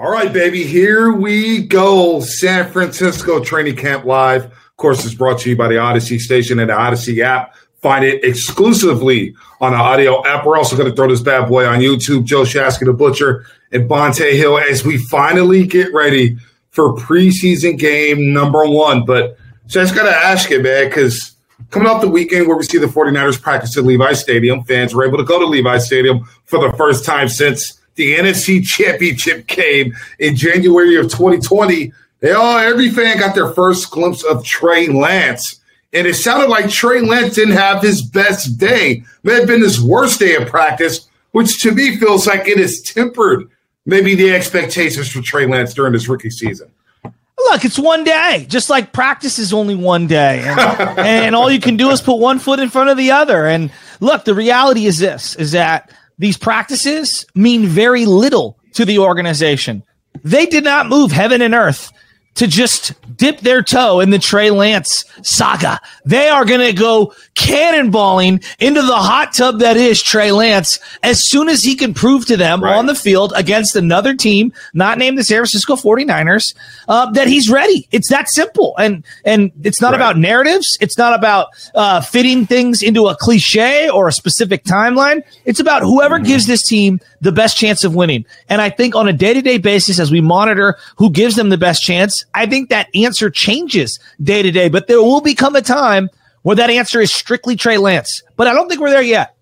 All right, baby, here we go. San Francisco Training Camp Live. Of course, it's brought to you by the Audacy Station and the Audacy app. Find it exclusively on the audio app. We're also going to throw this bad boy on YouTube. Joe Shasky, the Butcher, and Bonta Hill as we finally get ready for preseason game number one. But just got to ask you, man, because coming off the weekend where we see the 49ers practice at Levi Stadium, fans were able to go to Levi Stadium for the first time since the NFC Championship game in January of 2020. They all, every fan got their first glimpse of Trey Lance. And it sounded like Trey Lance didn't have his best day. May have been his worst day of practice, which to me feels like it has tempered maybe the expectations for Trey Lance during his rookie season. Look, it's one day. Just like practice is only one day, and, and all you can do is put one foot in front of the other. And look, the reality is this: is that these practices mean very little to the organization. They did not move heaven and earth to just dip their toe in the Trey Lance saga. They are going to go cannonballing into the hot tub that is Trey Lance as soon as he can prove to them right. on the field against another team, not named the San Francisco 49ers, uh, that he's ready. It's that simple. And, and it's not right. about narratives. It's not about uh, fitting things into a cliche or a specific timeline. It's about whoever mm-hmm. gives this team the best chance of winning. And I think on a day to day basis, as we monitor who gives them the best chance, I think that answer changes day to day. But there will become a time where that answer is strictly Trey Lance. But I don't think we're there yet.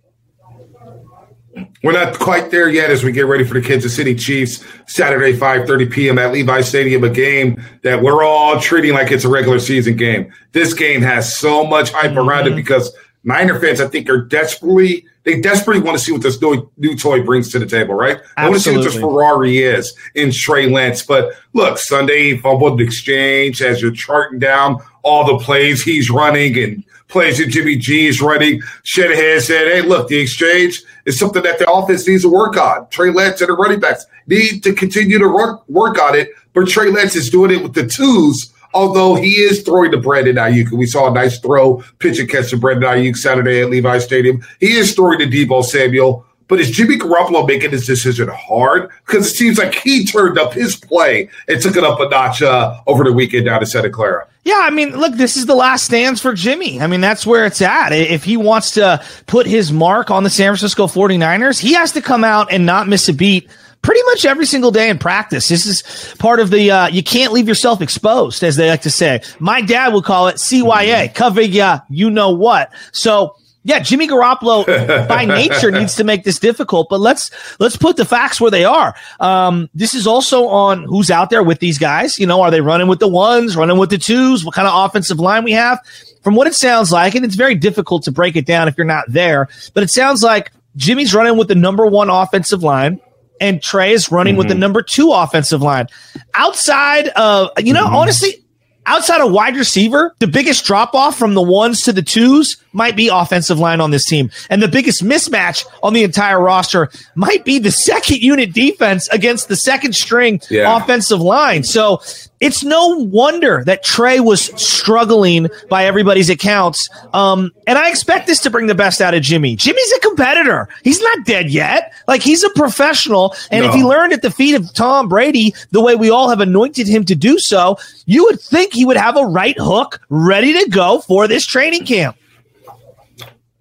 We're not quite there yet as we get ready for the Kansas City Chiefs Saturday, 5:30 p.m. at Levi Stadium, a game that we're all treating like it's a regular season game. This game has so much hype mm-hmm. around it because Niner fans, I think, are desperately they desperately want to see what this new, new toy brings to the table, right? Absolutely. I want to see what this Ferrari is in Trey Lance. But look, Sunday fumbled exchange as you're charting down all the plays he's running and plays that Jimmy G is running. Shanahan said, hey, look, the exchange is something that the offense needs to work on. Trey Lance and the running backs need to continue to work, work on it, but Trey Lance is doing it with the twos although he is throwing to Brandon Aiyuk. We saw a nice throw, pitch and catch to Brandon Aiyuk Saturday at Levi Stadium. He is throwing to Deebo Samuel. But is Jimmy Garoppolo making his decision hard? Because it seems like he turned up his play and took it up a notch uh, over the weekend down to Santa Clara. Yeah, I mean, look, this is the last stands for Jimmy. I mean, that's where it's at. If he wants to put his mark on the San Francisco 49ers, he has to come out and not miss a beat pretty much every single day in practice. This is part of the, uh, you can't leave yourself exposed, as they like to say. My dad would call it CYA, cover ya, you know what. So, yeah, Jimmy Garoppolo by nature needs to make this difficult, but let's let's put the facts where they are. Um, this is also on who's out there with these guys. You know, are they running with the ones, running with the twos? What kind of offensive line we have? From what it sounds like, and it's very difficult to break it down if you're not there, but it sounds like Jimmy's running with the number one offensive line and Trey is running mm-hmm. with the mm-hmm. number two offensive line. Outside of, you know, mm-hmm. honestly, outside of wide receiver, the biggest drop off from the ones to the twos might be offensive line on this team. And the biggest mismatch on the entire roster might be the second unit defense against the second string yeah. offensive line. So it's no wonder that Trey was struggling by everybody's accounts. Um, and I expect this to bring the best out of Jimmy. Jimmy's a competitor. He's not dead yet. Like he's a professional. And no. if he learned at the feet of Tom Brady the way we all have anointed him to do so, you would think he would have a right hook ready to go for this training camp.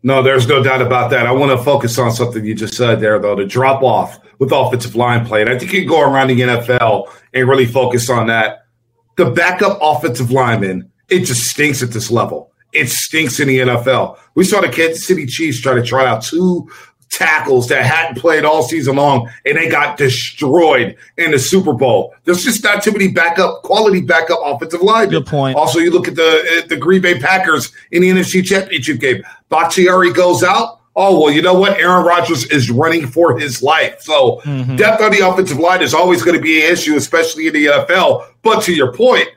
No, there's no doubt about that. I want to focus on something you just said there, though the drop off with offensive line play. And I think you can go around the NFL and really focus on that the backup offensive lineman, it just stinks at this level. It stinks in the NFL. We saw the Kansas City Chiefs try to try out two tackles that hadn't played all season long, and they got destroyed in the Super Bowl. There's just not too many backup, quality backup offensive linemen. Good point. Also, you look at the the Green Bay Packers in the NFC Championship game. Bakhtiari goes out. Oh well, you know what? Aaron Rodgers is running for his life. So mm-hmm. depth on the offensive line is always going to be an issue, especially in the NFL. But to your point,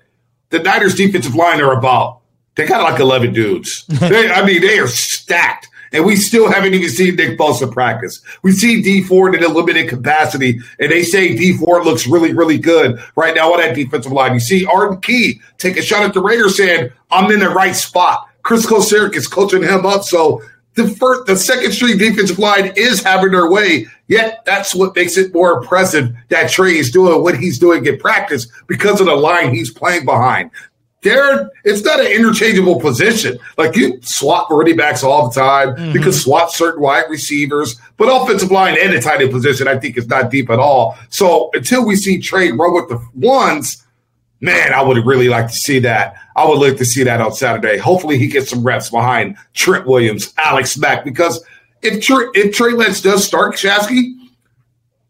the Niners defensive line are about they got like eleven dudes. they, I mean, they are stacked. And we still haven't even seen Nick Bosa practice. We see D Ford in a limited capacity, and they say D Ford looks really, really good right now on that defensive line. You see Arden Key take a shot at the Raiders saying, I'm in the right spot. Chris Kocurek is coaching him up. So the first, the second string defensive line is having their way. Yet that's what makes it more impressive that Trey is doing what he's doing in practice because of the line he's playing behind. There, it's not an interchangeable position. Like you swap running backs all the time. Mm-hmm. You can swap certain wide receivers, but offensive line and a tight end position, I think, is not deep at all. So until we see Trey run with the ones, man, I would really like to see that. I would like to see that on Saturday. Hopefully, he gets some reps behind Trent Williams, Alex Mack, because if Trey, if Trey Lance does start Shasky,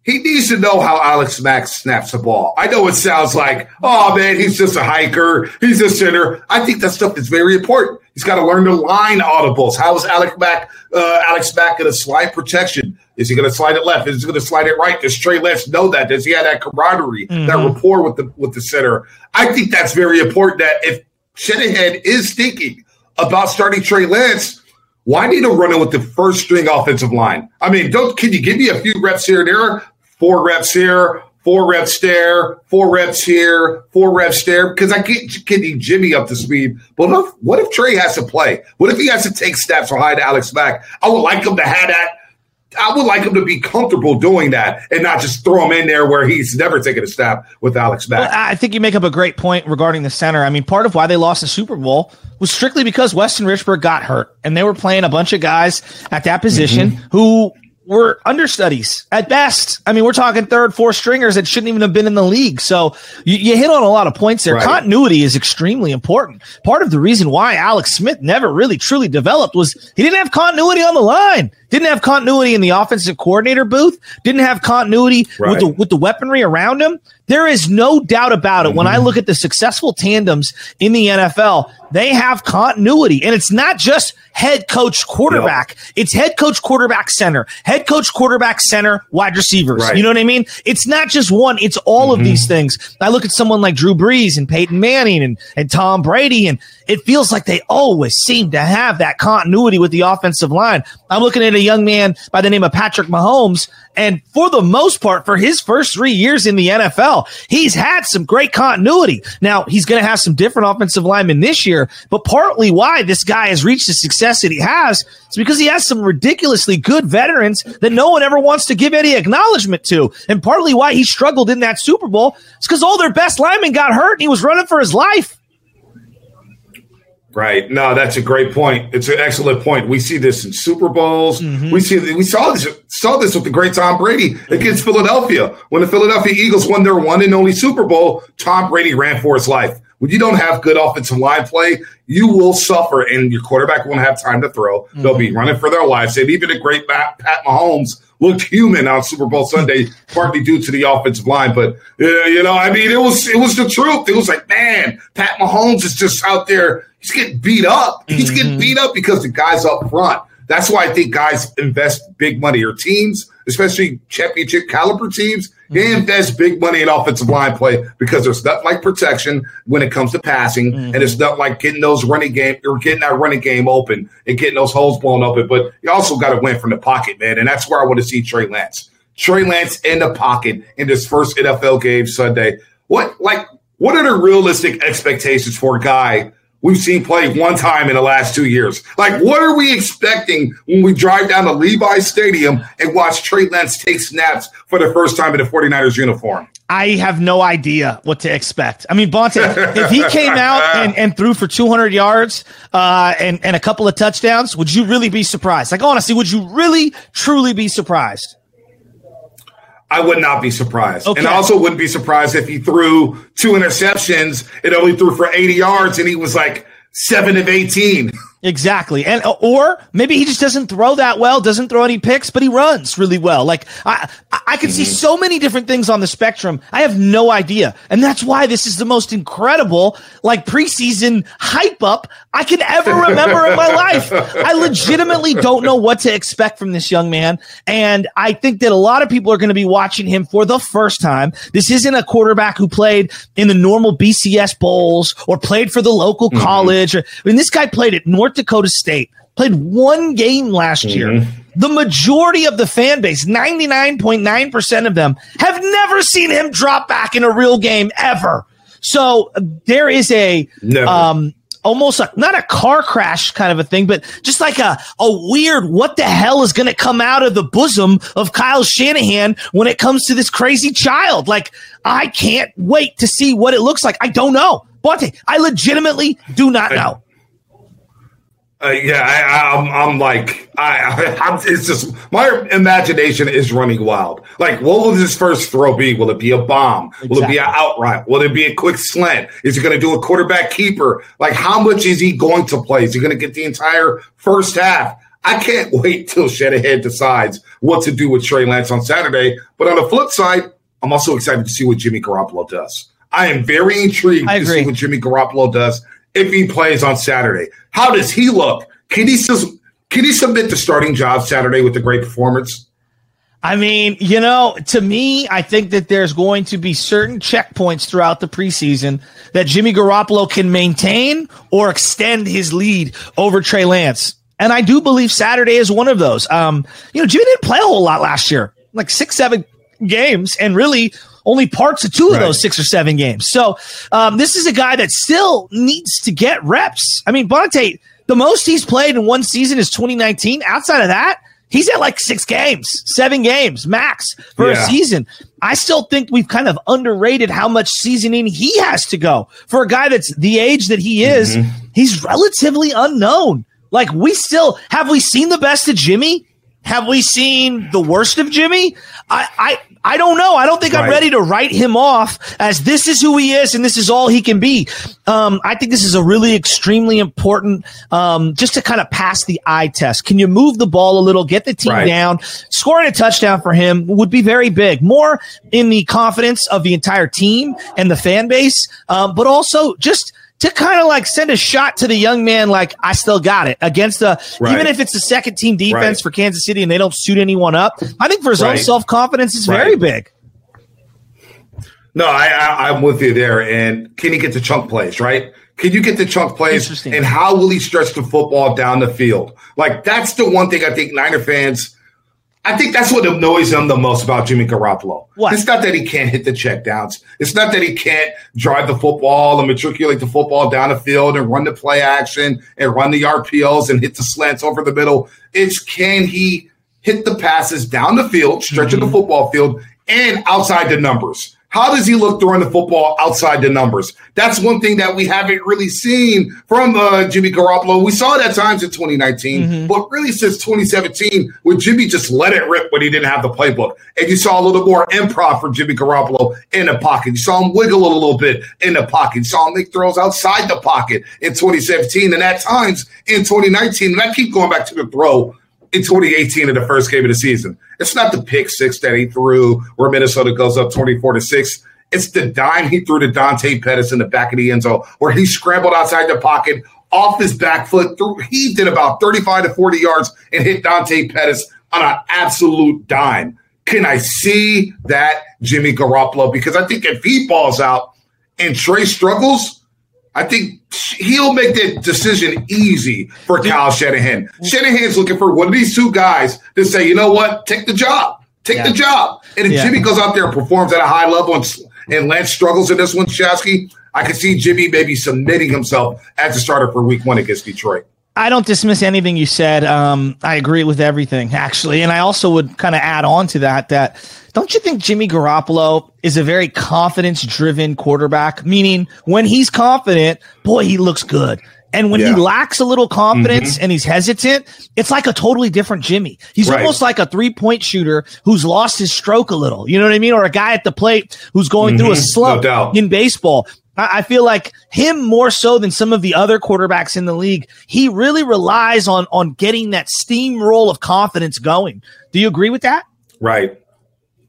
he needs to know how Alex Mack snaps the ball. I know it sounds like, oh man, he's just a hiker, he's a center. I think that stuff is very important. He's got to learn to line audibles. How is Alex Mack, uh, Alex Mack going to slide protection? Is he going to slide it left? Is he going to slide it right? Does Trey Lance know that? Does he have that camaraderie, mm-hmm. that rapport with the with the center? I think that's very important. That if Shanahan is thinking about starting Trey Lance, why need to run it with the first string offensive line? I mean, don't can you give me a few reps here and there? Four reps here, four reps there, four reps here, four reps there, because I can't get getting Jimmy up to speed. But what if, what if Trey has to play? What if he has to take snaps behind Alex Mack? I would like him to have that. I would like him to be comfortable doing that and not just throw him in there where he's never taken a snap with Alex Mack. Well, I think you make up a great point regarding the center. I mean, part of why they lost the Super Bowl was strictly because Weston Richburg got hurt and they were playing a bunch of guys at that position mm-hmm. who were understudies at best. I mean, we're talking third, fourth stringers that shouldn't even have been in the league. So you, you hit on a lot of points there. Right. Continuity is extremely important. Part of the reason why Alex Smith never really truly developed was he didn't have continuity on the line. Didn't have continuity in the offensive coordinator booth. Didn't have continuity right. with the with the weaponry around him. There is no doubt about it. Mm-hmm. When I mm-hmm. look at the successful tandems in the NFL, they have continuity, and it's not just head coach quarterback. Yep. It's head coach quarterback center, head coach quarterback center, wide receivers. Right. You know what I mean? It's not just one. It's all mm-hmm. of these things. I look at someone like Drew Brees and Peyton Manning and and Tom Brady, and it feels like they always seem to have that continuity with the offensive line. I'm looking at a young man by the name of Patrick Mahomes. And for the most part, for his first three years in the NFL, he's had some great continuity. Now, he's going to have some different offensive linemen this year, but partly why this guy has reached the success that he has is because he has some ridiculously good veterans that no one ever wants to give any acknowledgement to. And partly why he struggled in that Super Bowl is because all their best linemen got hurt and he was running for his life. Right. No, that's a great point. It's an excellent point. We see this in Super Bowls. Mm-hmm. We see we saw this saw this with the great Tom Brady against Philadelphia. When the Philadelphia Eagles won their one and only Super Bowl, Tom Brady ran for his life. When you don't have good offensive line play, you will suffer, and your quarterback won't have time to throw. Mm-hmm. They'll be mm-hmm. running for their lives. And even a great Pat, Pat Mahomes looked human on Super Bowl Sunday, partly due to the offensive line. But uh, you know, I mean, it was it was the truth. It was like, man, Pat Mahomes is just out there he's getting beat up. He's mm-hmm. getting beat up because the guys up front. That's why I think guys invest big money or teams, especially championship caliber teams, mm-hmm. they invest big money in offensive line play because there's nothing like protection when it comes to passing, mm-hmm. and it's not like getting those running game or getting that running game open and getting those holes blown open. But you also got to win from the pocket, man, and that's where I want to see Trey Lance. Trey Lance in the pocket in this first NFL game Sunday. What like what are the realistic expectations for a guy we've seen play one time in the last two years. Like, what are we expecting when we drive down to Levi Stadium and watch Trey Lance take snaps for the first time in a 49ers uniform? I have no idea what to expect. I mean, Bonta, if he came out and, and threw for 200 yards uh, and, and a couple of touchdowns, would you really be surprised? Like, honestly, would you really, truly be surprised? I would not be surprised. Okay. And I also wouldn't be surprised if he threw two interceptions and only threw for 80 yards and he was like seven of 18. Exactly. And or maybe he just doesn't throw that well, doesn't throw any picks, but he runs really well. Like I I can mm-hmm. see so many different things on the spectrum. I have no idea. And that's why this is the most incredible like preseason hype up I can ever remember in my life. I legitimately don't know what to expect from this young man, and I think that a lot of people are going to be watching him for the first time. This isn't a quarterback who played in the normal BCS bowls or played for the local mm-hmm. college. I mean, this guy played at North North Dakota State played one game last mm-hmm. year. The majority of the fan base, 99.9% of them, have never seen him drop back in a real game ever. So there is a um, almost a, not a car crash kind of a thing, but just like a, a weird, what the hell is going to come out of the bosom of Kyle Shanahan when it comes to this crazy child? Like, I can't wait to see what it looks like. I don't know. Bonta, I legitimately do not know. Uh, yeah, I, am I'm, I'm like, I, I'm, it's just my imagination is running wild. Like, what will this first throw be? Will it be a bomb? Exactly. Will it be an outright? Will it be a quick slant? Is he going to do a quarterback keeper? Like, how much is he going to play? Is he going to get the entire first half? I can't wait till Shanahan decides what to do with Trey Lance on Saturday. But on the flip side, I'm also excited to see what Jimmy Garoppolo does. I am very intrigued to see what Jimmy Garoppolo does if he plays on Saturday. How does he look? Can he can he submit the starting job Saturday with a great performance? I mean, you know, to me, I think that there's going to be certain checkpoints throughout the preseason that Jimmy Garoppolo can maintain or extend his lead over Trey Lance. And I do believe Saturday is one of those. Um, you know, Jimmy didn't play a whole lot last year, like six, seven games, and really only parts of two of right. those six or seven games. So um, this is a guy that still needs to get reps. I mean, Bonta, the most he's played in one season is 2019. Outside of that, he's at like six games, seven games max for yeah. a season. I still think we've kind of underrated how much seasoning he has to go for a guy that's the age that he is. Mm-hmm. He's relatively unknown. Like we still have we seen the best of Jimmy? Have we seen the worst of Jimmy? I, I, I don't know. I don't think right. I'm ready to write him off as this is who he is and this is all he can be. Um, I think this is a really extremely important, um, just to kind of pass the eye test. Can you move the ball a little, get the team right. down? Scoring a touchdown for him would be very big, more in the confidence of the entire team and the fan base, um, but also just to kind of like send a shot to the young man, like I still got it against the right. even if it's the second team defense right. for Kansas City and they don't suit anyone up. I think for his right. own self confidence, it's very big. No, I, I I'm with you there. And can he get the chunk plays right? Can you get the chunk plays? And how will he stretch the football down the field? Like that's the one thing I think Niner fans I think that's what annoys him the most about Jimmy Garoppolo. What? It's not that he can't hit the checkdowns. It's not that he can't drive the football and matriculate the football down the field and run the play action and run the RPOs and hit the slants over the middle. It's can he hit the passes down the field, stretching mm-hmm. the football field, and outside the numbers. How does he look throwing the football outside the numbers? That's one thing that we haven't really seen from uh, Jimmy Garoppolo. We saw it at times in 2019, mm-hmm. but really since 2017, when Jimmy just let it rip when he didn't have the playbook. And you saw a little more improv from Jimmy Garoppolo in the pocket. You saw him wiggle a little bit in the pocket. You saw him make throws outside the pocket in 2017. And at times in 2019, and I keep going back to the throw in 2018 in the first game of the season. It's not the pick six that he threw where Minnesota goes up 24 to six. It's the dime he threw to Dante Pettis in the back of the end zone where he scrambled outside the pocket off his back foot. Through, he did about 35 to 40 yards and hit Dante Pettis on an absolute dime. Can I see that Jimmy Garoppolo? Because I think if he balls out and Trey struggles – I think he'll make that decision easy for Kyle Shanahan. Mm-hmm. Shanahan's looking for one of these two guys to say, you know what, take the job, take yeah. the job. And if yeah. Jimmy goes out there and performs at a high level and, and Lance struggles in this one, Shasky, I can see Jimmy maybe submitting himself as a starter for week one against Detroit. I don't dismiss anything you said. Um, I agree with everything, actually. And I also would kind of add on to that that don't you think Jimmy Garoppolo is a very confidence driven quarterback? Meaning, when he's confident, boy, he looks good. And when yeah. he lacks a little confidence mm-hmm. and he's hesitant, it's like a totally different Jimmy. He's right. almost like a three point shooter who's lost his stroke a little. You know what I mean? Or a guy at the plate who's going mm-hmm. through a mm-hmm. slump no in baseball. I feel like him more so than some of the other quarterbacks in the league. He really relies on on getting that steamroll of confidence going. Do you agree with that? Right.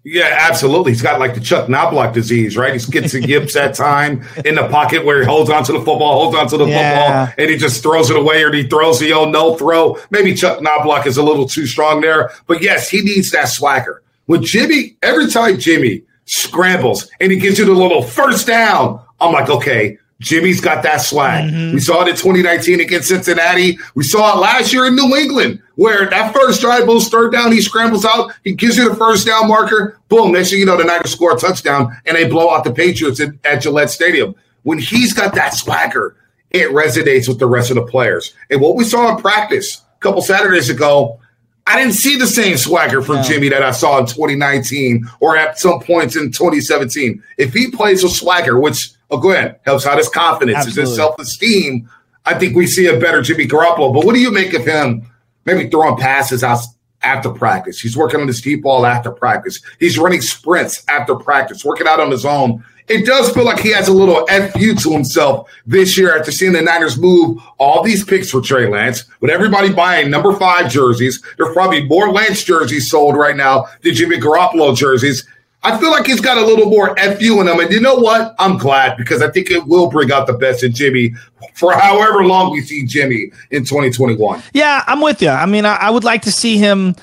Yeah, absolutely. He's got like the Chuck Knoblauch disease, right? He gets the yips at time in the pocket where he holds onto the football, holds onto the yeah. football, and he just throws it away or he throws the old no throw. Maybe Chuck Knoblauch is a little too strong there, but yes, he needs that swagger. With Jimmy, every time Jimmy scrambles and he gives you the little first down, I'm like, okay, Jimmy's got that swag. Mm-hmm. We saw it in 2019 against Cincinnati. We saw it last year in New England, where that first drive, goes third down, he scrambles out, he gives you the first down marker. Boom, next thing you know, the Niners score a touchdown and they blow out the Patriots at, at Gillette Stadium. When he's got that swagger, it resonates with the rest of the players. And what we saw in practice a couple Saturdays ago, I didn't see the same swagger from no. Jimmy that I saw in 2019 or at some points in 2017. If he plays with swagger, which Oh, again helps out his confidence, Absolutely. his self esteem, I think we see a better Jimmy Garoppolo. But what do you make of him? Maybe throwing passes out after practice. He's working on his deep ball after practice. He's running sprints after practice, working out on his own. It does feel like he has a little FU to himself this year after seeing the Niners move all these picks for Trey Lance. With everybody buying number five jerseys, there's probably more Lance jerseys sold right now than Jimmy Garoppolo jerseys. I feel like he's got a little more FU in him. And you know what? I'm glad because I think it will bring out the best in Jimmy for however long we see Jimmy in 2021. Yeah, I'm with you. I mean, I, I would like to see him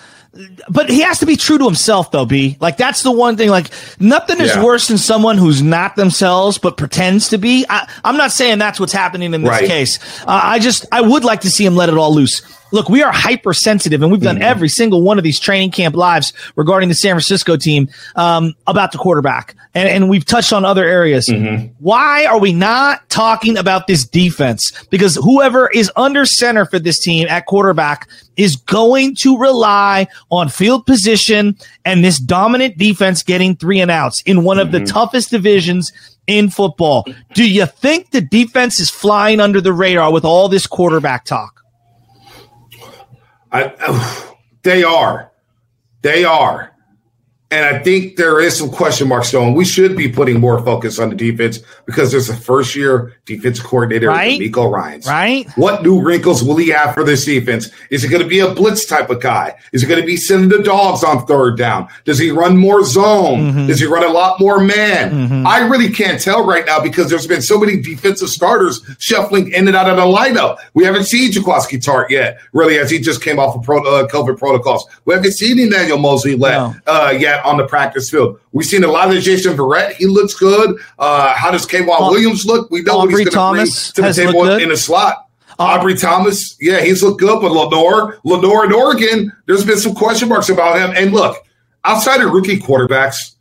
but he has to be true to himself though b like that's the one thing like nothing is yeah. worse than someone who's not themselves but pretends to be I, am not saying that's what's happening in this right. case uh, i just i would like to see him let it all loose look, we are hypersensitive, and we've done mm-hmm. every single one of these training camp lives regarding the San Francisco team um, about the quarterback, and, and, we've touched on other areas. Mm-hmm. Why are we not talking about this defense? Because whoever is under center for this team at quarterback is going to rely on field position and this dominant defense getting three and outs in one of mm-hmm. the toughest divisions in football. Do you think the defense is flying under the radar with all this quarterback talk? I, they are. They are. And I think there is some question marks still, and we should be putting more focus on the defense because there's a first year defense coordinator, right? DeMeco Ryans. Right. What new wrinkles will he have for this defense? Is it going to be a blitz type of guy? Is it going to be sending the dogs on third down? Does he run more zone? Mm-hmm. Does he run a lot more man? Mm-hmm. I really can't tell right now because there's been so many defensive starters shuffling in and out of the lineup. We haven't seen Jaquiski Tartt yet, really, as he just came off of pro, uh, COVID protocols. We haven't seen Emmanuel Moseley no. uh, yet on the practice field. We've seen a lot of Jason Verrett. He looks good. Uh, how does K'Waun uh, Williams look? We know Ambry what he's going to bring to the table in a slot. Uh, Ambry Thomas, yeah, he's looked good, but Lenoir, Lenoir in Oregon, there's been some question marks about him. And look, outside of rookie quarterbacks,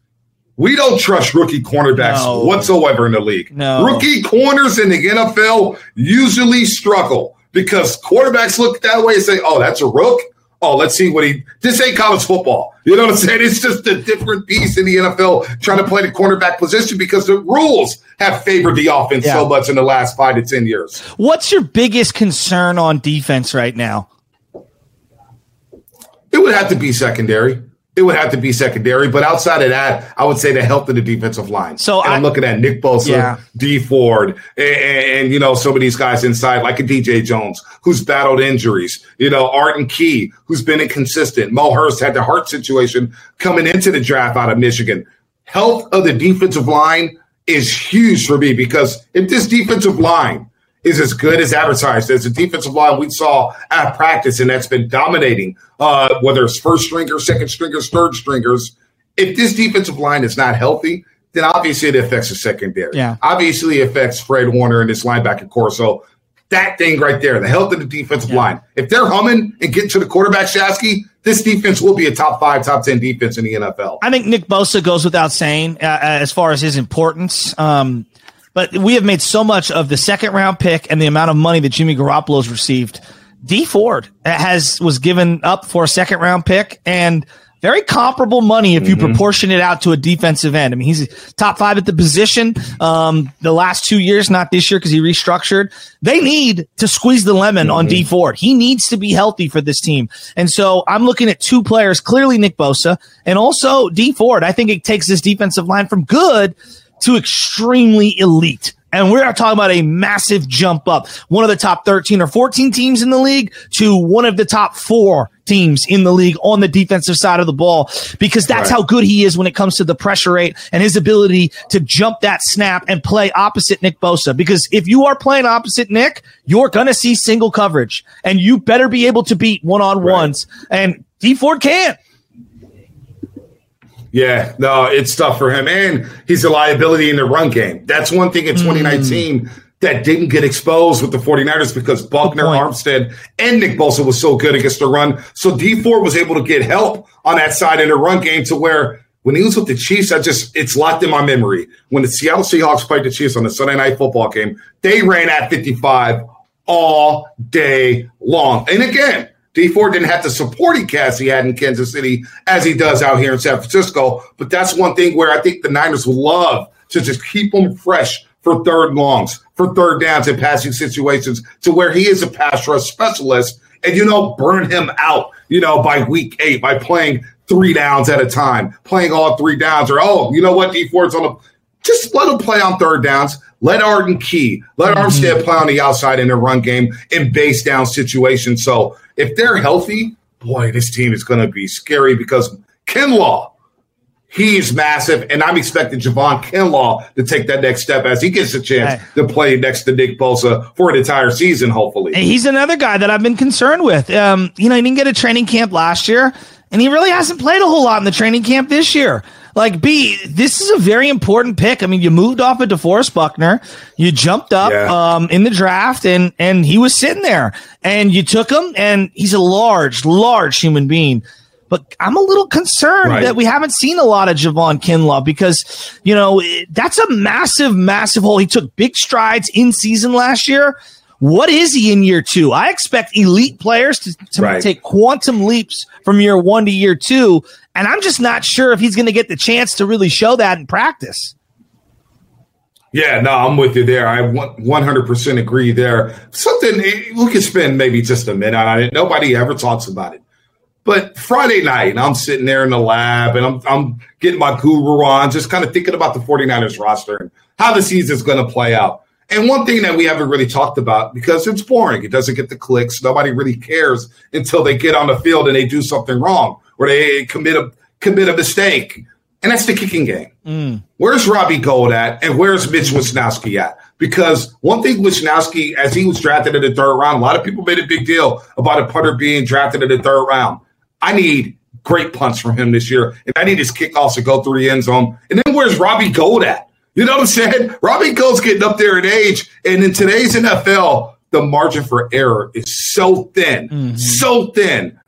we don't trust rookie cornerbacks no. whatsoever in the league. No. Rookie corners in the NFL usually struggle because quarterbacks look that way and say, oh, that's a rook oh, let's see what he. This ain't college football. You know what I'm saying? It's just a different piece in the NFL trying to play the cornerback position because the rules have favored the offense yeah. so much in the last five to ten years. What's your biggest concern on defense right now? It would have to be secondary it would have to be secondary. But outside of that, I would say the health of the defensive line. So I, am looking at Nick Bosa, yeah. Dee Ford, and, and, you know some of these guys inside, like a DJ Jones, who's battled injuries. You know Arden Key, who's been inconsistent. Mo Hurst had the heart situation coming into the draft out of Michigan. Health of the defensive line is huge for me because if this defensive line is as good as advertised. As a defensive line we saw at practice, and that's been dominating, uh, whether it's first stringers, second stringers, third stringers. If this defensive line is not healthy, then obviously it affects the secondary. Yeah. Obviously it affects Fred Warner and this linebacker core. So that thing right there, the health of the defensive yeah. line. If they're humming and getting to the quarterback, Shasky, this defense will be a top five, top 10 defense in the NFL. I think Nick Bosa goes without saying uh, as far as his importance. Um, but we have made so much of the second round pick and the amount of money that Jimmy Garoppolo's received. D Ford has was given up for a second round pick and very comparable money if you mm-hmm. proportion it out to a defensive end. I mean, he's top five at the position. Um, the last two years, not this year because he restructured. They need to squeeze the lemon mm-hmm. on D Ford. He needs to be healthy for this team. And so I'm looking at two players, clearly Nick Bosa and also D Ford. I think it takes this defensive line from good to extremely elite. And we're talking about a massive jump up. One of the top 13 or 14 teams in the league to one of the top four teams in the league on the defensive side of the ball because that's right. how good he is when it comes to the pressure rate and his ability to jump that snap and play opposite Nick Bosa. Because if you are playing opposite Nick, you're going to see single coverage and you better be able to beat one on ones. Right. And D Ford can't. Yeah, no, it's tough for him. And he's a liability in the run game. That's one thing in hmm. 2019 mm. that didn't get exposed with the 49ers because Buckner, Armstead, and Nick Bosa was so good against the run. So Dee Ford was able to get help on that side in the run game to where when he was with the Chiefs, I just it's locked in my memory. When the Seattle Seahawks played the Chiefs on the Sunday night football game, they ran at 55 all day long. And again, Dee Ford didn't have the supporting cast he had in Kansas City as he does out here in San Francisco. But that's one thing where I think the Niners would love to just keep him fresh for third longs, for third downs and passing situations to where he is a pass rush specialist and, you know, burn him out, you know, by week eight by playing three downs at a time, playing all three downs, or oh, you know what, Dee Ford's on the just let him play on third downs. Let Arden Key, let mm-hmm. Armstead play on the outside in the run game in base down situations. So if they're healthy, boy, this team is going to be scary because Kinlaw, he's massive, and I'm expecting Javon Kinlaw to take that next step as he gets a chance hey. to play next to Nick Bosa for an entire season, hopefully. He's another guy that I've been concerned with. Um, you know, he didn't get a training camp last year. And he really hasn't played a whole lot in the training camp this year. Like B, this is a very important pick. I mean, you moved off of DeForest Buckner, you jumped up yeah. um, in the draft, and and he was sitting there, and you took him, and he's a large, large human being. But I'm a little concerned right. that we haven't seen a lot of Javon Kinlaw because, you know, that's a massive, massive hole. He took big strides in season last year, what is he in year two? I expect elite players to, to right. take quantum leaps from year one to year two. And I'm just not sure if he's going to get the chance to really show that in practice. Yeah, no, I'm with you there. I 100% agree there. Something eh, we could spend maybe just a minute on it. Nobody ever talks about it. But Friday night, I'm sitting there in the lab and I'm, I'm getting my guru on, just kind of thinking about the 49ers roster and how the season's going to play out. And one thing that we haven't really talked about because it's boring, it doesn't get the clicks. Nobody really cares until they get on the field and they do something wrong or they commit a commit a mistake. And that's the kicking game. Mm. Where's Robbie Gould at? And where's Mitch Wishnowsky at? Because one thing Wishnowsky, as he was drafted in the third round, a lot of people made a big deal about a punter being drafted in the third round. I need great punts from him this year, and I need his kickoffs to go through the end zone. And then where's Robbie Gould at? You know what I'm saying? Robbie Gould's getting up there in age, and in today's NFL, the margin for error is so thin, mm-hmm. so thin.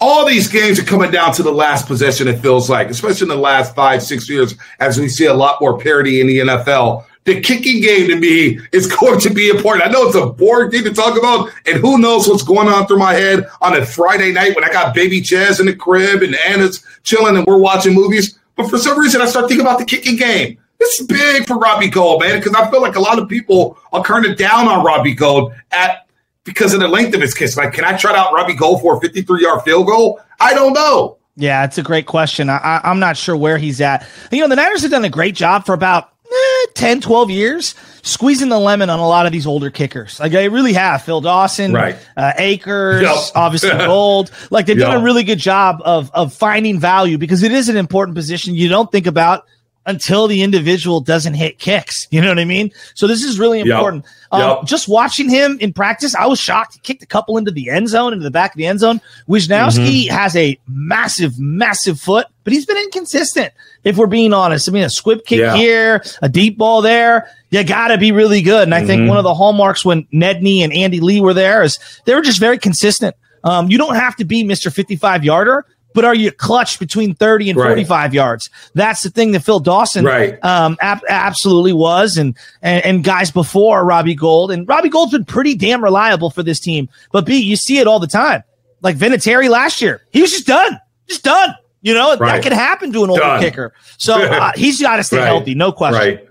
All these games are coming down to the last possession, it feels like, especially in the last five, six years, as we see a lot more parity in the NFL. The kicking game to me is going to be important. I know it's a boring thing to talk about, and who knows what's going on through my head on a Friday night when I got baby Chaz in the crib and Anna's chilling and we're watching movies. But for some reason, I start thinking about the kicking game. This is big for Robbie Gould, man, because I feel like a lot of people are kind of down on Robbie Gould at because of the length of his kiss. Like, can I try out Robbie Gould for a 53 yard field goal? I don't know. Yeah, it's a great question. I, am not sure where he's at. You know, the Niners have done a great job for about eh, 10, 12 years squeezing the lemon on a lot of these older kickers. Like they really have. Phil Dawson, right. uh, Akers, yep. obviously Gould. Like they've yep. done a really good job of of finding value because it is an important position you don't think about until the individual doesn't hit kicks. You know what I mean? So this is really important. Yep. Um, yep. Just watching him in practice, I was shocked. He kicked a couple into the end zone, into the back of the end zone. Wishnowsky mm-hmm. has a massive, massive foot, but he's been inconsistent. If we're being honest, I mean, a squib kick yeah. here, a deep ball there. You got to be really good. And I mm-hmm. think one of the hallmarks when Nedney and Andy Lee were there is they were just very consistent. Um, you don't have to be Mr. 55 yarder, but are you clutch between 30 and 45 yards? That's the thing that Phil Dawson right. um, ab- absolutely was. And, and, and guys before Robbie Gould And Robbie Gould's been pretty damn reliable for this team. But B, you see it all the time. Like Vinatieri last year, he was just done. Just done. You know, right. that could happen to an older done. kicker. So uh, he's got to stay healthy, no question. Right.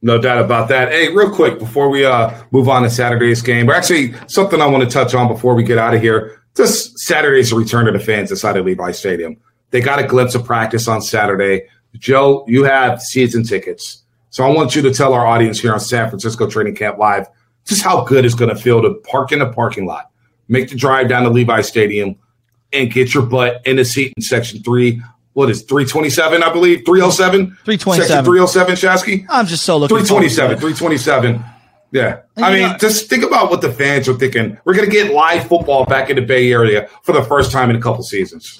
No doubt about that. Hey, real quick before we uh, move on to Saturday's game, or actually something I want to touch on before we get out of here. This Saturday's return to the fans inside of Levi Stadium. They got a glimpse of practice on Saturday. Joe, you have season tickets. So I want you to tell our audience here on San Francisco Training Camp Live just how good it's going to feel to park in a parking lot, make the drive down to Levi Stadium, and get your butt in a seat in section three. What is 327, I believe? 307? 327. Section 307, Shasky? I'm just so looking 327, 327. Yeah. I mean, just think about what the fans are thinking. We're going to get live football back in the Bay Area for the first time in a couple seasons.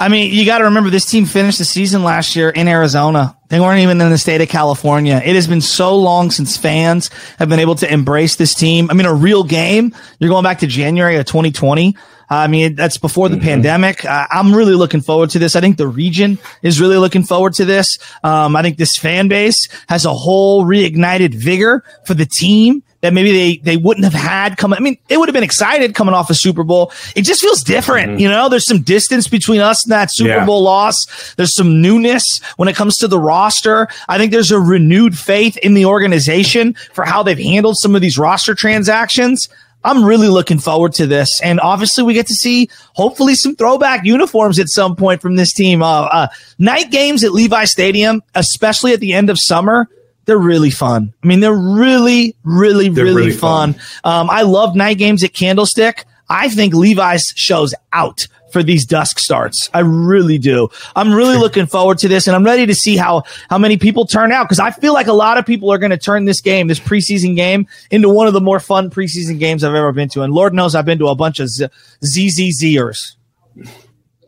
I mean, you got to remember this team finished the season last year in Arizona. They weren't even in the state of California. It has been so long since fans have been able to embrace this team. I mean, a real game. You're going back to January of 2020. I mean, that's before the mm-hmm. pandemic. Uh, I'm really looking forward to this. I think the region is really looking forward to this. Um, I think this fan base has a whole reignited vigor for the team that maybe they, they wouldn't have had coming. I mean, they would have been excited coming off a Super Bowl. It just feels different. Mm-hmm. You know, there's some distance between us and that Super yeah. Bowl loss. There's some newness when it comes to the roster. I think there's a renewed faith in the organization for how they've handled some of these roster transactions. I'm really looking forward to this. And obviously, we get to see hopefully some throwback uniforms at some point from this team. Uh, uh, night games at Levi Stadium, especially at the end of summer, they're really fun. I mean, they're really, really, really, really, fun. fun. Um, I love night games at Candlestick. I think Levi's shows out for these dusk starts. I really do. I'm really looking forward to this and I'm ready to see how, how many people turn out because I feel like a lot of people are going to turn this game, this preseason game into one of the more fun preseason games I've ever been to. And Lord knows I've been to a bunch of ZZZers.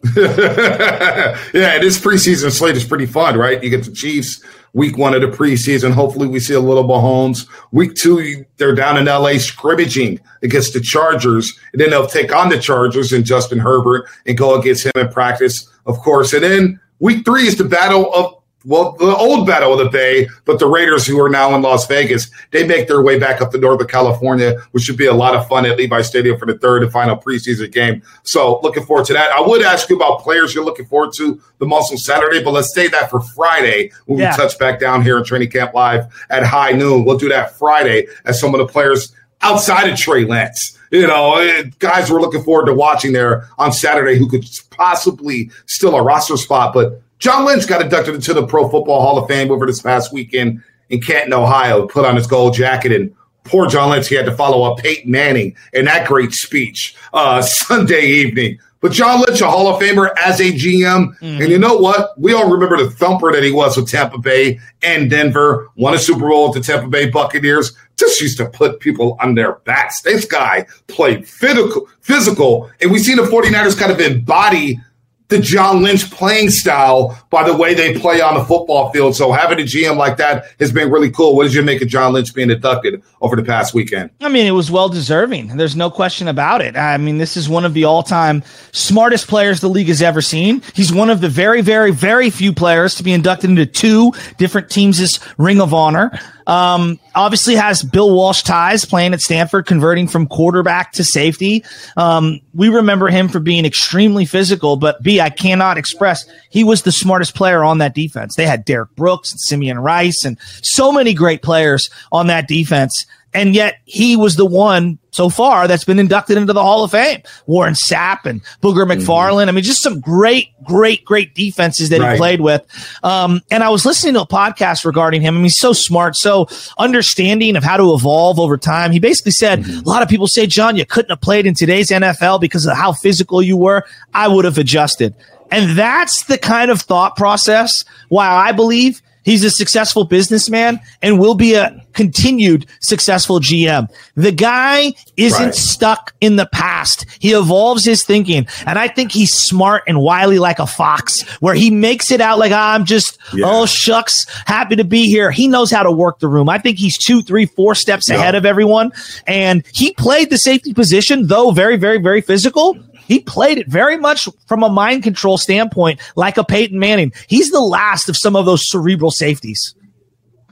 yeah, this preseason slate is pretty fun, right? You get the Chiefs week one of the preseason. Hopefully, we see a little Mahomes. Week two, they're down in LA scrimmaging against the Chargers, and then they'll take on the Chargers and Justin Herbert and go against him in practice, of course. And then week three is the battle of well, the old Battle of the Bay, but the Raiders, who are now in Las Vegas, they make their way back up to Northern California, which should be a lot of fun at Levi Stadium for the third and final preseason game. So, looking forward to that. I would ask you about players you're looking forward to the most on Saturday, but let's save that for Friday when yeah. we touch back down here in Training Camp Live at high noon. We'll do that Friday as some of the players outside of Trey Lance you know, eh, guys we're looking forward to watching there on Saturday who could possibly steal a roster spot. But John Lynch got inducted into the Pro Football Hall of Fame over this past weekend in Canton, Ohio, put on his gold jacket. And poor John Lynch, he had to follow up Peyton Manning in that great speech uh, Sunday evening. But John Lynch, a Hall of Famer as a GM. Mm-hmm. And you know what? We all remember the thumper that he was with Tampa Bay and Denver, won a Super Bowl with the Tampa Bay Buccaneers. Just used to put people on their backs. This guy played physical, physical, and we see the 49ers kind of embody the John Lynch playing style by the way they play on the football field. So having a GM like that has been really cool. What did you make of John Lynch being inducted over the past weekend? I mean, it was well deserving. There's no question about it. I mean, this is one of the all time smartest players the league has ever seen. He's one of the very, very, very few players to be inducted into two different teams' Ring of Honor. Um, obviously has Bill Walsh ties playing at Stanford, converting from quarterback to safety. Um, we remember him for being extremely physical, but B, I cannot express he was the smartest player on that defense. They had Derrick Brooks and Simeon Rice and so many great players on that defense. And yet he was the one so far that's been inducted into the Hall of Fame. Warren Sapp and Booger. McFarland. Mm-hmm. I mean, just some great, great, great defenses that right. he played with. Um, and I was listening to a podcast regarding him. I mean, he's so smart, so understanding of how to evolve over time. He basically said, mm-hmm. a lot of people say, John, you couldn't have played in today's NFL because of how physical you were. I would have adjusted. And that's the kind of thought process why I believe He's a successful businessman and will be a continued successful GM. The guy isn't right. stuck in the past. He evolves his thinking. And I think he's smart and wily like a fox, where he makes it out like, oh, I'm just, yeah. oh, shucks, happy to be here. He knows how to work the room. I think he's two, three, four steps ahead of everyone. And he played the safety position, though very, very, very physical he played it very much from a mind control standpoint, like a Peyton Manning. He's the last of some of those cerebral safeties.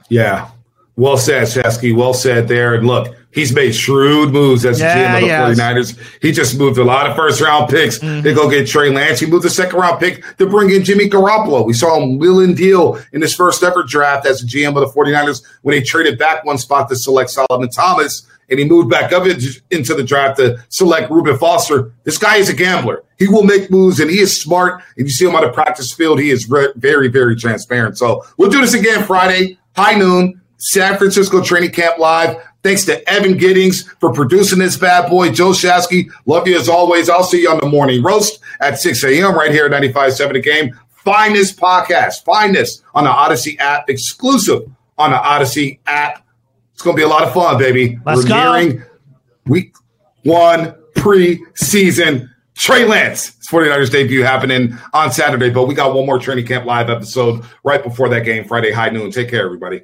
Yeah. Well said, Shasky. Well said there. And look, he's made shrewd moves as yeah, GM of the yes. 49ers. He just moved a lot of first round picks mm-hmm. to go get Trey Lance. He moved a second round pick to bring in Jimmy Garoppolo. We saw him will and deal in his first ever draft as a GM of the 49ers when they traded back one spot to select Solomon Thomas and he moved back up into the draft to select Reuben Foster. This guy is a gambler. He will make moves and he is smart. If you see him on the practice field, he is re- very, very transparent. So we'll do this again Friday, high noon, San Francisco Training Camp Live. Thanks to Evan Giddings for producing this bad boy. Joe Shasky, love you as always. I'll see you on the morning roast at 6 a.m. right here at 95.7 The Game. Find this podcast. Find this on the Audacy app, exclusive on the Audacy app. It's going to be a lot of fun, baby. Let's We're go. nearing week one preseason. Trey Lance, 49ers debut happening on Saturday, but we got one more training camp live episode right before that game, Friday high noon. Take care, everybody.